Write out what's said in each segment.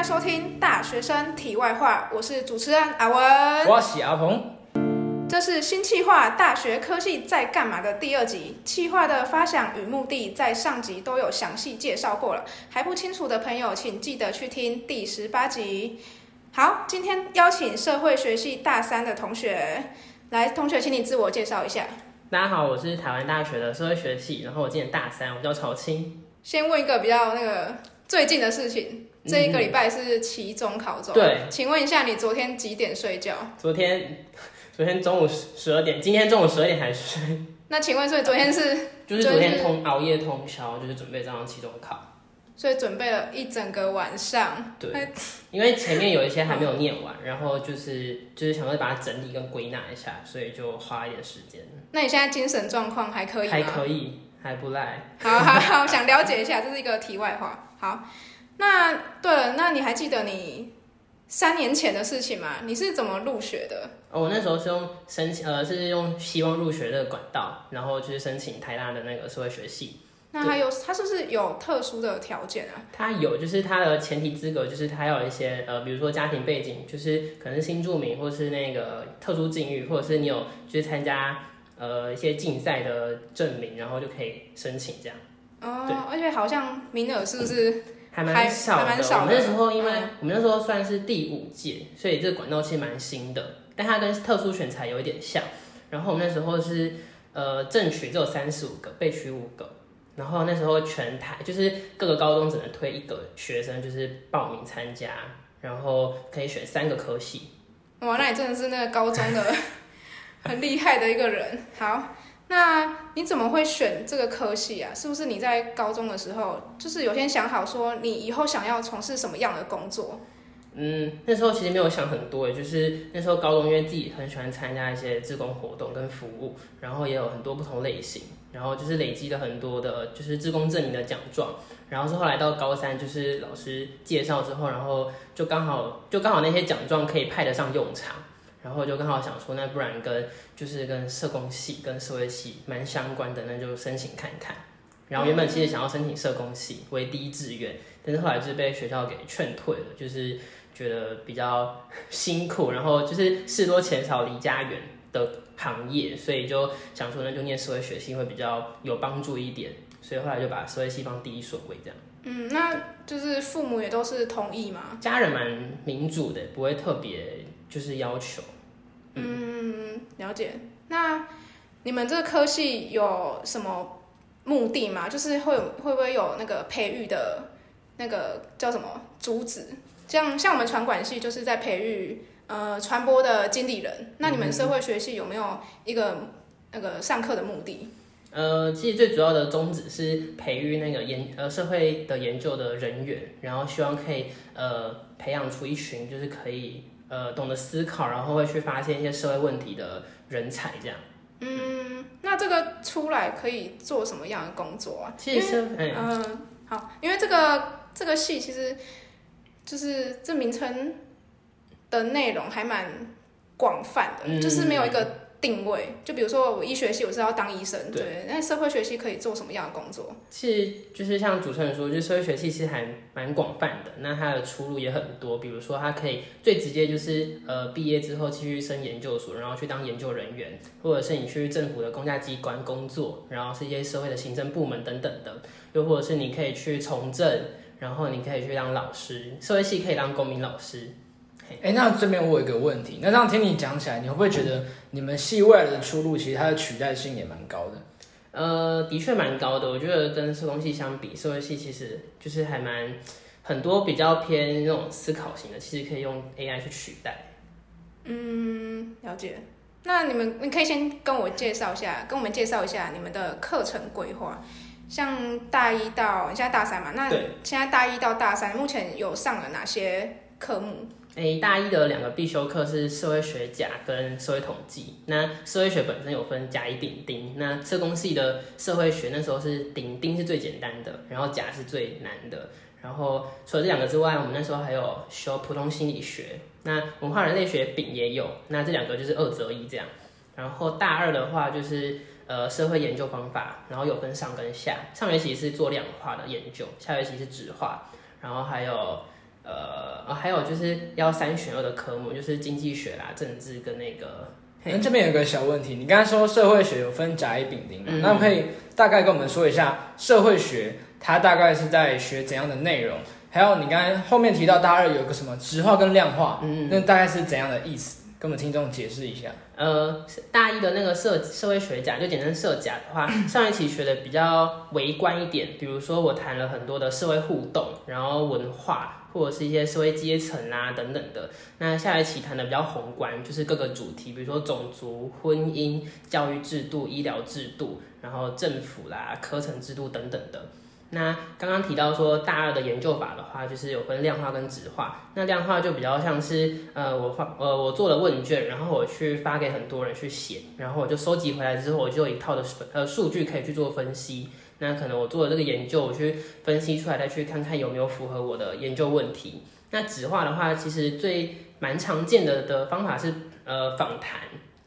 家收听《大学生题外话》，我是主持人阿文。我是阿鹏。这是新企划《大学科技在干嘛》的第二集。企划的发想与目的在上集都有详细介绍过了，还不清楚的朋友，请记得去听第十八集。好，今天邀请社会学系大三的同学来，同学，请你自我介绍一下。大家好，我是台湾大学的社会学系，然后我今年大三，我叫曹青。先问一个比较那个最近的事情，这一个礼拜是期中考中，对，请问一下，你昨天几点睡觉？昨天，昨天中午十十二点，今天中午十二点才睡。那请问，所以昨天是就是昨天通熬夜通宵，就是准备这样期中考，所以准备了一整个晚上。对，因为前面有一些还没有念完，然后就是就是想要把它整理跟归纳一下，所以就花一点时间。那你现在精神状况还可以吗？还可以。还不赖，好好好，想了解一下，这是一个题外话。好，那对了，那你还记得你三年前的事情吗？你是怎么入学的？哦，我那时候是用申请，呃，是用希望入学的管道，然后去申请台大的那个社会学系。那还有，他是不是有特殊的条件啊？他有，就是他的前提资格就是他有一些，呃，比如说家庭背景，就是可能是新住民，或是那个特殊境遇，或者是你有就是参加。呃，一些竞赛的证明，然后就可以申请这样。哦，而且好像名额是不是还蛮少的？我们那时候，因为我们那时候算是第五届，所以这个管道其实蛮新的。但它跟特殊选材有一点像。然后我们那时候是呃正取只有三十五个，被取五个。然后那时候全台就是各个高中只能推一个学生，就是报名参加，然后可以选三个科系。哇，那你真的是那个高中的。很厉害的一个人。好，那你怎么会选这个科系啊？是不是你在高中的时候，就是有先想好说你以后想要从事什么样的工作？嗯，那时候其实没有想很多，就是那时候高中因为自己很喜欢参加一些志工活动跟服务，然后也有很多不同类型，然后就是累积了很多的，就是志工证明的奖状。然后是后来到高三，就是老师介绍之后，然后就刚好就刚好那些奖状可以派得上用场。然后就刚好想说，那不然跟就是跟社工系跟社会系蛮相关的，那就申请看看。然后原本其实想要申请社工系为第一志愿，但是后来就是被学校给劝退了，就是觉得比较辛苦，然后就是事多钱少离家远的行业，所以就想说那就念社会学系会比较有帮助一点，所以后来就把社会系放第一顺位这样。嗯，那就是父母也都是同意吗？家人蛮民主的，不会特别。就是要求，嗯，了解。那你们这个科系有什么目的吗？就是会有会不会有那个培育的，那个叫什么主旨？像像我们传管系就是在培育呃传播的经理人。那你们社会学系有没有一个那个上课的目的？呃，其实最主要的宗旨是培育那个研呃社会的研究的人员，然后希望可以呃培养出一群就是可以。呃，懂得思考，然后会去发现一些社会问题的人才，这样。嗯，那这个出来可以做什么样的工作啊？其实，嗯，好，因为这个这个戏其实就是这名称的内容还蛮广泛的，就是没有一个。定位就比如说我医学系我是要当医生，对，那社会学系可以做什么样的工作？其实就是像主持人说，就社会学系其实还蛮广泛的，那它的出路也很多。比如说它可以最直接就是呃毕业之后继续升研究所，然后去当研究人员，或者是你去政府的公家机关工作，然后是一些社会的行政部门等等的，又或者是你可以去从政，然后你可以去当老师，社会系可以当公民老师。哎，那这边我有一个问题，那这样听你讲起来，你会不会觉得你们系未来的出路其实它的取代性也蛮高的？呃，的确蛮高的。我觉得跟社工系相比，社会系其实就是还蛮很多比较偏那种思考型的，其实可以用 AI 去取代。嗯，了解。那你们你可以先跟我介绍一下，跟我们介绍一下你们的课程规划。像大一到你现在大三嘛，那现在大一到大三目前有上了哪些科目？诶，大一的两个必修课是社会学甲跟社会统计。那社会学本身有分甲乙丙丁，那社工系的社会学那时候是丙丁是最简单的，然后甲是最难的。然后除了这两个之外，我们那时候还有修普通心理学。那文化人类学丙也有，那这两个就是二择一这样。然后大二的话就是呃社会研究方法，然后有分上跟下。上学期是做量化的研究，下学期是质化，然后还有。呃，哦还有就是要三选二的科目，就是经济学啦、政治跟那个。嘿那这边有个小问题，你刚才说社会学有分甲乙丙丁嘛？嗯那可以大概跟我们说一下社会学它大概是在学怎样的内容？还有你刚才后面提到大二有个什么直化跟量化，嗯，那大概是怎样的意思？跟我们听众解释一下。呃，大一的那个社社会学甲，就简称社甲的话，上一期学的比较微观一点，比如说我谈了很多的社会互动，然后文化或者是一些社会阶层啊等等的。那下一期谈的比较宏观，就是各个主题，比如说种族、婚姻、教育制度、医疗制度，然后政府啦、课程制度等等的。那刚刚提到说大二的研究法的话，就是有分量化跟质化。那量化就比较像是呃我发呃我做了问卷，然后我去发给很多人去写，然后我就收集回来之后，我就有一套的呃数据可以去做分析。那可能我做了这个研究，我去分析出来，再去看看有没有符合我的研究问题。那质化的话，其实最蛮常见的的方法是呃访谈，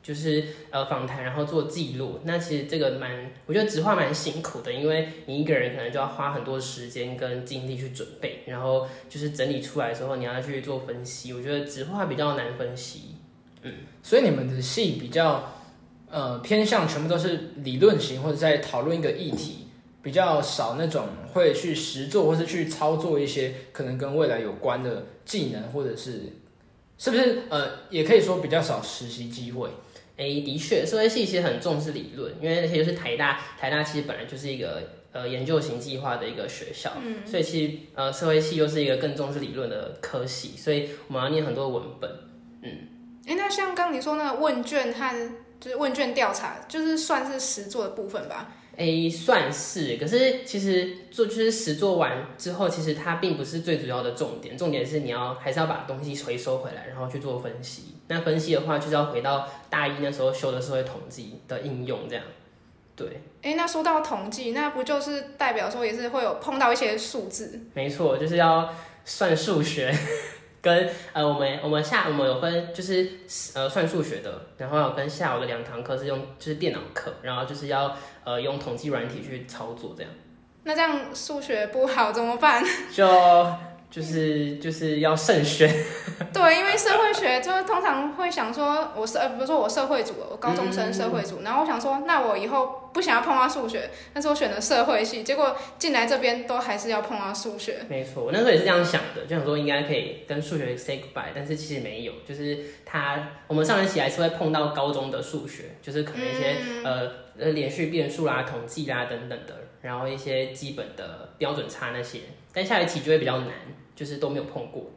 就是呃访谈，然后做记录。那其实这个蛮，我觉得质化蛮辛苦的，因为你一个人可能就要花很多时间跟精力去准备，然后就是整理出来之后，你要去做分析。我觉得质化比较难分析。嗯所以你们的系比较呃偏向全部都是理论型，或者在讨论一个议题，比较少那种会去实做或是去操作一些可能跟未来有关的技能，或者是是不是呃也可以说比较少实习机会。诶，的确，社会系其实很重视理论，因为那些就是台大，台大其实本来就是一个呃研究型计划的一个学校，嗯所以其实呃社会系又是一个更重视理论的科系，所以我们要念很多文本。嗯哎，那像刚你说那个问卷和就是问卷调查，就是算是实做的部分吧？诶，算是，可是其实做就是实做完之后，其实它并不是最主要的重点，重点是你要还是要把东西回收回来，然后去做分析。那分析的话，就是要回到大一那时候修的社会统计的应用，这样。对，哎，那说到统计，那不就是代表说也是会有碰到一些数字？没错，就是要算数学，跟呃我们我们下我们有分就是呃算数学的，然后有跟下午的两堂课是用就是电脑课，然后就是要呃用统计软体去操作这样。那这样数学不好怎么办？就就是就是要慎选，对，因为社会学就是通常会想说，我是呃，比如说我社会组，我高中生社会组，然后我想说，那我以后不想要碰到数学，但是我选了社会系，结果进来这边都还是要碰到数学。没错，我那时候也是这样想的，就想说应该可以跟数学 say goodbye，但是其实没有，就是他我们上学期还是会碰到高中的数学，就是可能一些、呃呃连续变数啦、统计啦等等的，然后一些基本的标准差那些，但下一期就会比较难，就是都没有碰过。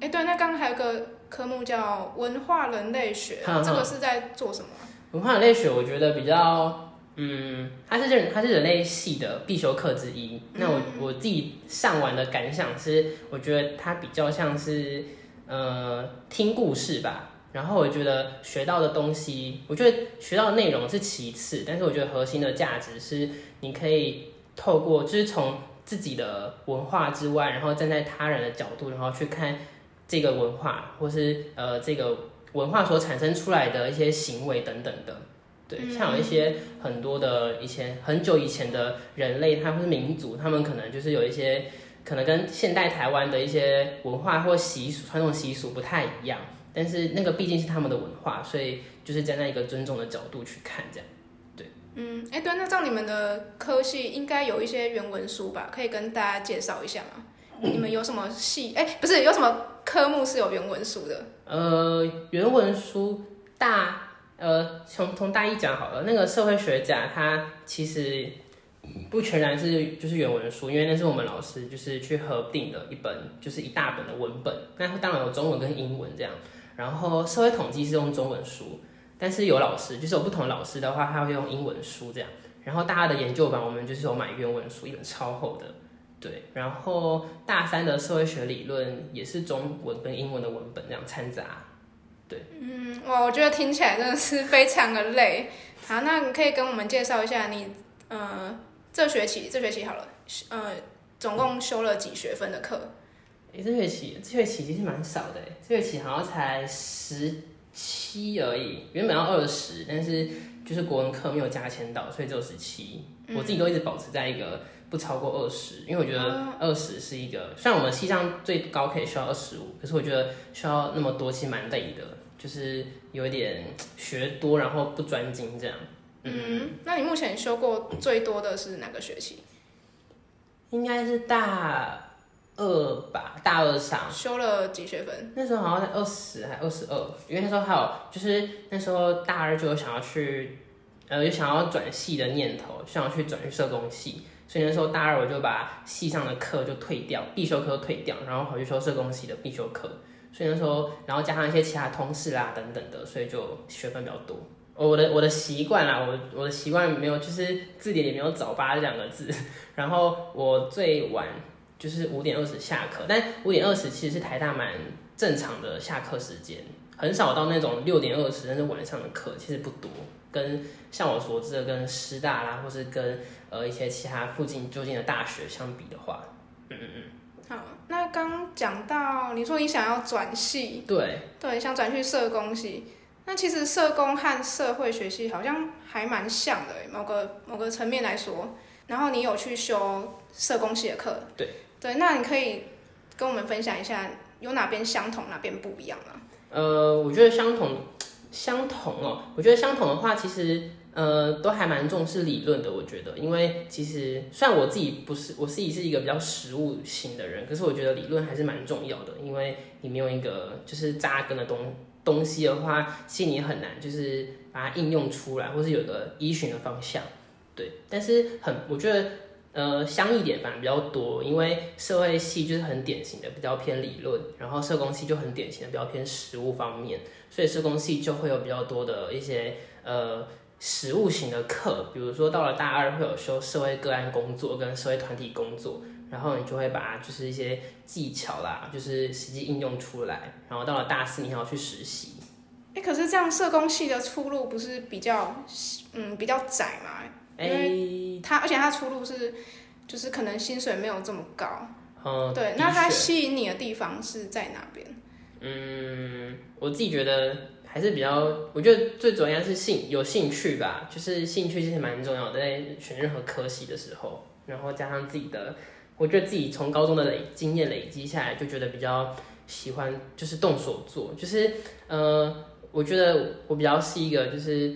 哎，对，那刚刚还有个科目叫文化人类学，这个是在做什么？文化人类学我觉得比较，嗯，它是人它是人类系的必修课之一。那我我自己上完的感想是，我觉得它比较像是呃听故事吧。然后我觉得学到的东西，我觉得学到的内容是其次，但是我觉得核心的价值是你可以透过就是从自己的文化之外，然后站在他人的角度，然后去看这个文化，或是呃这个文化所产生出来的一些行为等等的。对，像有一些很多的以前很久以前的人类，他们是民族，他们可能就是有一些可能跟现代台湾的一些文化或习俗、传统习俗不太一样，但是那个毕竟是他们的文化，所以就是站在一个尊重的角度去看这样。嗯，哎，对，那这样你们的科系应该有一些原文书吧？可以跟大家介绍一下吗？你们有什么系？哎，不是，有什么科目是有原文书的？呃，原文书大呃，从从大一讲好了。那个社会学家他其实不全然是就是原文书，因为那是我们老师就是去合订的一本，就是一大本的文本。那当然有中文跟英文这样。然后社会统计是用中文书，但是有老师就是有不同的老师的话，他会用英文书这样。然后大二的研究版我们就是有买原文书，一本超厚的。对，然后大三的社会学理论也是中文跟英文的文本这样掺杂。对嗯，哇，我觉得听起来真的是非常的累。好，那你可以跟我们介绍一下你呃这学期这学期好了，呃，总共修了几学分的课？诶，这学期这学期其实蛮少的诶，这学期好像才十七而已，原本要二十，但是就是国文课没有加签到，所以只有十七。我自己都一直保持在一个不超过二十，因为我觉得二十是一个，虽然我们系上最高可以需要二十五，可是我觉得需要那么多其实蛮累的，就是有一点学多然后不专精这样。嗯，那你目前修过最多的是哪个学期？应该是大二吧，大二上修了几学分？那时候好像在二十还二十二，因为那时候还有就是那时候大二就有想要去，呃，有想要转系的念头，想要去转去社工系，所以那时候大二我就把系上的课就退掉，必修课退掉，然后回去修社工系的必修课，所以那时候然后加上一些其他通识啦等等的，所以就学分比较多。我的我的习惯啦，我我的习惯没有，就是字典里没有早八这两个字。然后我最晚就是五点二十下课，但五点二十其实是台大蛮正常的下课时间，很少到那种六点二十，甚至晚上的课其实不多。跟像我所知的，跟师大啦，或是跟呃一些其他附近就近的大学相比的话，嗯嗯嗯。好，那刚讲到你说你想要转系，对对，想转去社工系。那其实社工和社会学系好像还蛮像的，某个某个层面来说。然后你有去修社工系的课，对对，那你可以跟我们分享一下有哪边相同，哪边不一样吗？呃，我觉得相同，相同哦。我觉得相同的话，其实呃都还蛮重视理论的。我觉得，因为其实虽然我自己不是我自己是一个比较实务型的人，可是我觉得理论还是蛮重要的，因为你没有一个就是扎根的东。东西的话，其实你很难就是把它应用出来，或是有个依循的方向，对。但是很，我觉得呃，相异点反而比较多，因为社会系就是很典型的比较偏理论，然后社工系就很典型的比较偏实务方面，所以社工系就会有比较多的一些呃实务型的课，比如说到了大二会有修社会个案工作跟社会团体工作。然后你就会把就是一些技巧啦，就是实际应用出来。然后到了大四，你还要去实习。哎，可是这样社工系的出路不是比较嗯比较窄嘛？因为它而且他出路是就是可能薪水没有这么高。嗯，对。那他吸引你的地方是在哪边？嗯，我自己觉得还是比较，我觉得最主要是兴有兴趣吧，就是兴趣其实蛮重要的，在选任何科系的时候，然后加上自己的。我觉得自己从高中的累经验累积下来，就觉得比较喜欢就是动手做，就是呃，我觉得我比较是一个就是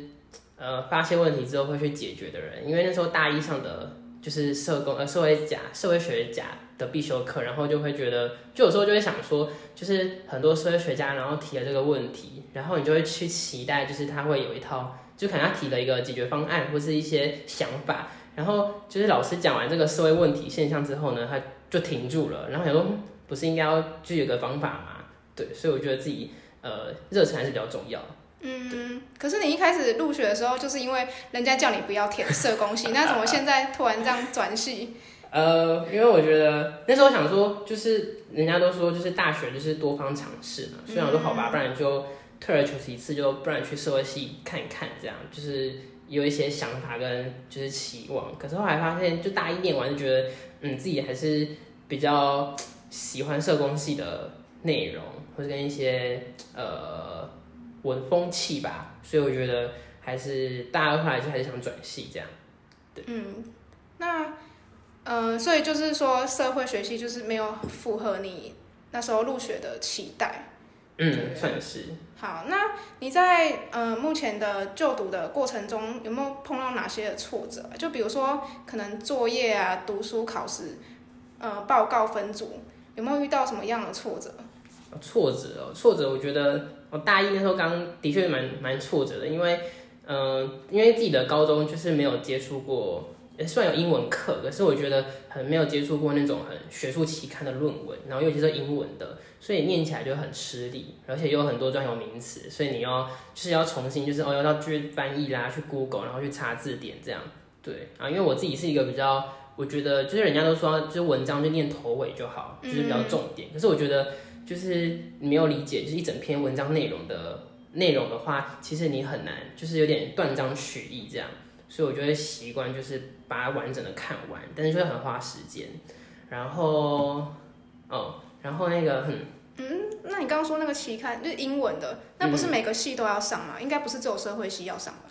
呃发现问题之后会去解决的人，因为那时候大一上的就是社工呃社会甲社会学甲的必修课，然后就会觉得就有时候就会想说，就是很多社会学家然后提了这个问题，然后你就会去期待就是他会有一套就可能他提了一个解决方案或是一些想法。然后就是老师讲完这个社会问题现象之后呢，他就停住了。然后想说，不是应该要就有个方法吗？对，所以我觉得自己呃热忱还是比较重要。嗯，可是你一开始入学的时候，就是因为人家叫你不要填社工系，那怎么现在突然这样转系？呃，因为我觉得那时候想说，就是人家都说就是大学就是多方尝试嘛，所以我说好吧，不然就退而求其次，就不然去社会系看一看，这样就是。有一些想法跟就是期望，可是后来发现，就大一念完就觉得，嗯，自己还是比较喜欢社工系的内容，或者跟一些呃文风气吧，所以我觉得还是大二后来就还是想转系这样。对，嗯，那呃，所以就是说社会学系就是没有符合你那时候入学的期待。嗯，算是。好，那你在呃目前的就读的过程中，有没有碰到哪些的挫折？就比如说可能作业啊、读书、考试、呃报告分组，有没有遇到什么样的挫折？挫折哦，挫折，我觉得我大一那时候刚的确蛮蛮挫折的，因为嗯，因为自己的高中就是没有接触过。也算有英文课，可是我觉得很没有接触过那种很学术期刊的论文，然后尤其是英文的，所以念起来就很吃力，而且有很多专有名词，所以你要就是要重新就是哦要要去翻译啦，去 Google，然后去查字典这样。对啊，因为我自己是一个比较，我觉得就是人家都说就是文章就念头尾就好，就是比较重点。可是我觉得就是你没有理解，就是一整篇文章内容的内容的话，其实你很难，就是有点断章取义这样。所以我觉得习惯就是把它完整的看完，但是就会很花时间。然后，哦，然后那个，嗯，那你刚刚说那个期刊就是英文的，那不是每个系都要上吗？应该不是只有社会系要上吧？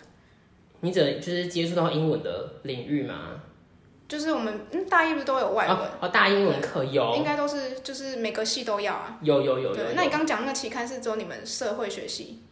你只就是接触到英文的领域吗？就是我们嗯大一不是都有外文，哦哦，大英文课有。应该都是就是每个系都要啊。有有有有。那你刚讲那个期刊是只有你们社会学系，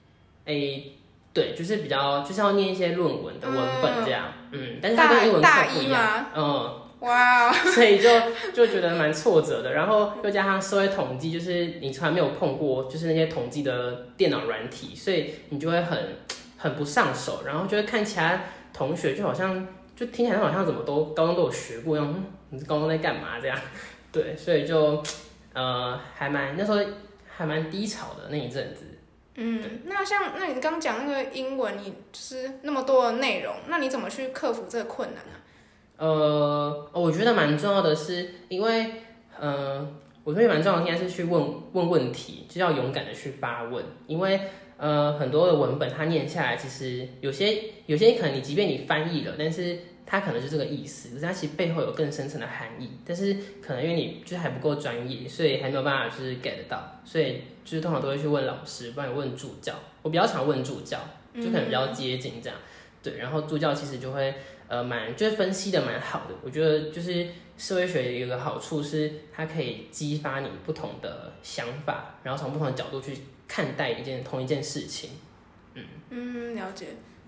诶、对，就是比较就是要念一些论文的文本这样，嗯，但是它大跟英文课大一不一样，吗？嗯，哇哦，所以就就觉得蛮挫折的。然后又加上社会统计，就是你从来没有碰过，就是那些统计的电脑软体，所以你就会很很不上手，然后就会看其他同学就好像就听起来好像怎么都高中都有学过一样，嗯你是高中在干嘛这样？对，所以就呃还蛮那时候还蛮低潮的那一阵子。嗯，那像那你刚讲那个英文，你就是那么多的内容，那你怎么去克服这个困难啊？呃，我觉得蛮重要的是，因为，呃，我觉得蛮重要的应该是去问问问题，就要勇敢的去发问，因为，呃，很多的文本它念下来，其实有些有些可能你即便你翻译了，但是它可能就这个意思，可是它其实背后有更深层的含义，但是可能因为你就是还不够专业，所以还没有办法就是 get 得到，所以就是通常都会去问老师，不然问助教，我比较常问助教，就可能比较接近这样，对，然后助教其实就会。呃，蛮就是分析的蛮好的。我觉得就是社会学有一个好处是，它可以激发你不同的想法，然后从不同的角度去看待一件同一件事情。嗯嗯，了解。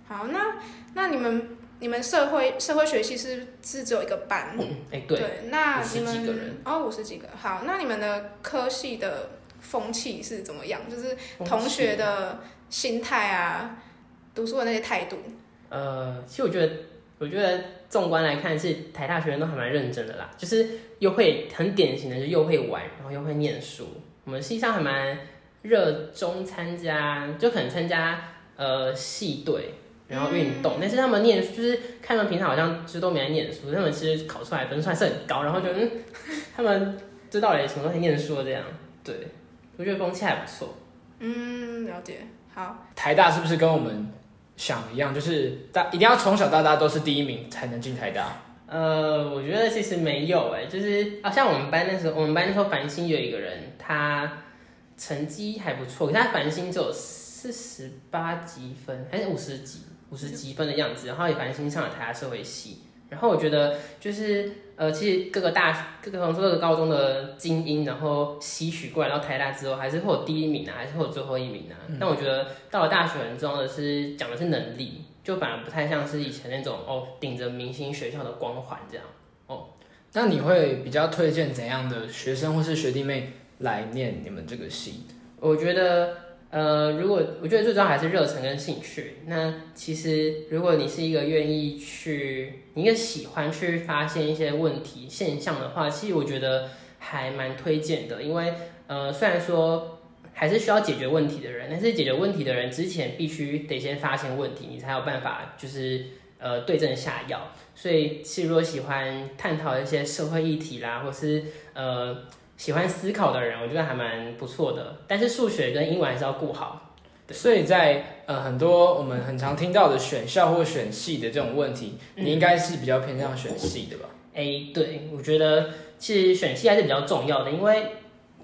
好，那那你们你们社会社会学系是是只有一个班？哎、对，那你们哦，五十几个。好，那你们的科系的风气是怎么样？就是同学的心态啊，读书的那些态度。呃，其实我觉得，我觉得纵观来看，是台大学生都还蛮认真的啦，就是又会很典型的，就又会玩，然后又会念书。我们系上还蛮热衷参加，就可能参加呃系队，然后运动，但是他们念就是看他们平常好像就都没在念书，他们其实考出来分数还是很高，然后就嗯，他们这到底什么东西念书这样？对，我觉得风气还不错。嗯，了解。好，台大是不是跟我们想一样，就是大一定要从小到大都是第一名才能进台大？呃，我觉得其实没有哎、就是啊，像我们班那时候，我们班那时候繁星有一个人，他成绩还不错，可是他繁星只有四十八积分，还是五十几五十几分的样子，然后也繁星上了台大社会系。然后我觉得就是呃，其实各个大各个从各个高中的精英，然后吸取过来到台大之后，还是会有第一名啊，还是会有最后一名啊。但我觉得到了大学，很重要的是讲的是能力，就反而不太像是以前那种哦顶着明星学校的光环这样哦。那你会比较推荐怎样的学生或是学弟妹来念你们这个系？我觉得，呃，如果我觉得最重要还是热忱跟兴趣。那其实如果你是一个愿意去，你一个喜欢去发现一些问题现象的话，其实我觉得还蛮推荐的。因为，呃，虽然说还是需要解决问题的人，但是解决问题的人之前必须得先发现问题，你才有办法就是呃对症下药。所以，其实如果喜欢探讨一些社会议题啦，或是呃喜欢思考的人，我觉得还蛮不错的。但是数学跟英文还是要顾好。所以在呃很多我们很常听到的选校或选系的这种问题，嗯你应该是比较偏向选系的吧？哎，对，我觉得其实选系还是比较重要的，因为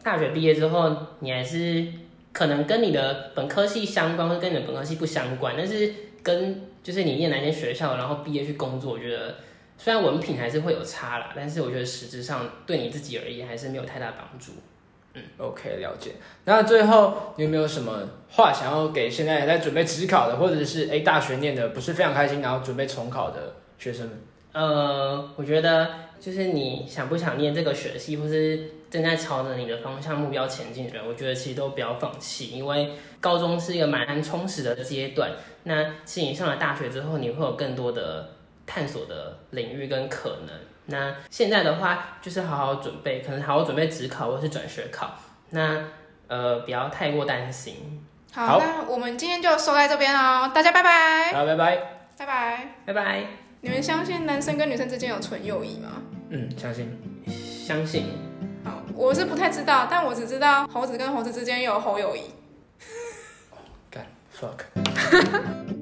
大学毕业之后，你还是可能跟你的本科系相关，或者跟你的本科系不相关，但是跟就是你念哪间学校，然后毕业去工作，我觉得虽然文凭还是会有差啦，但是我觉得实质上对你自己而言还是没有太大帮助。嗯 OK，了解。那最后你有没有什么话想要给现在在准备职考的，或者是哎大学念的不是非常开心，然后准备重考的学生们？呃，我觉得就是你想不想念这个学系，或是正在朝着你的方向目标前进的人，我觉得其实都不要放弃，因为高中是一个蛮充实的阶段。那其实你上了大学之后，你会有更多的探索的领域跟可能。那现在的话，就是好好准备，可能好好准备职考或是转学考。那呃，不要太过担心。好，好那我们今天就收在这边哦，大家拜拜，好，拜拜。拜拜。拜拜，你们相信男生跟女生之间有纯友谊吗？嗯，相信。相信。好，我是不太知道，但我只知道猴子跟猴子之间有猴友谊。干 fuck。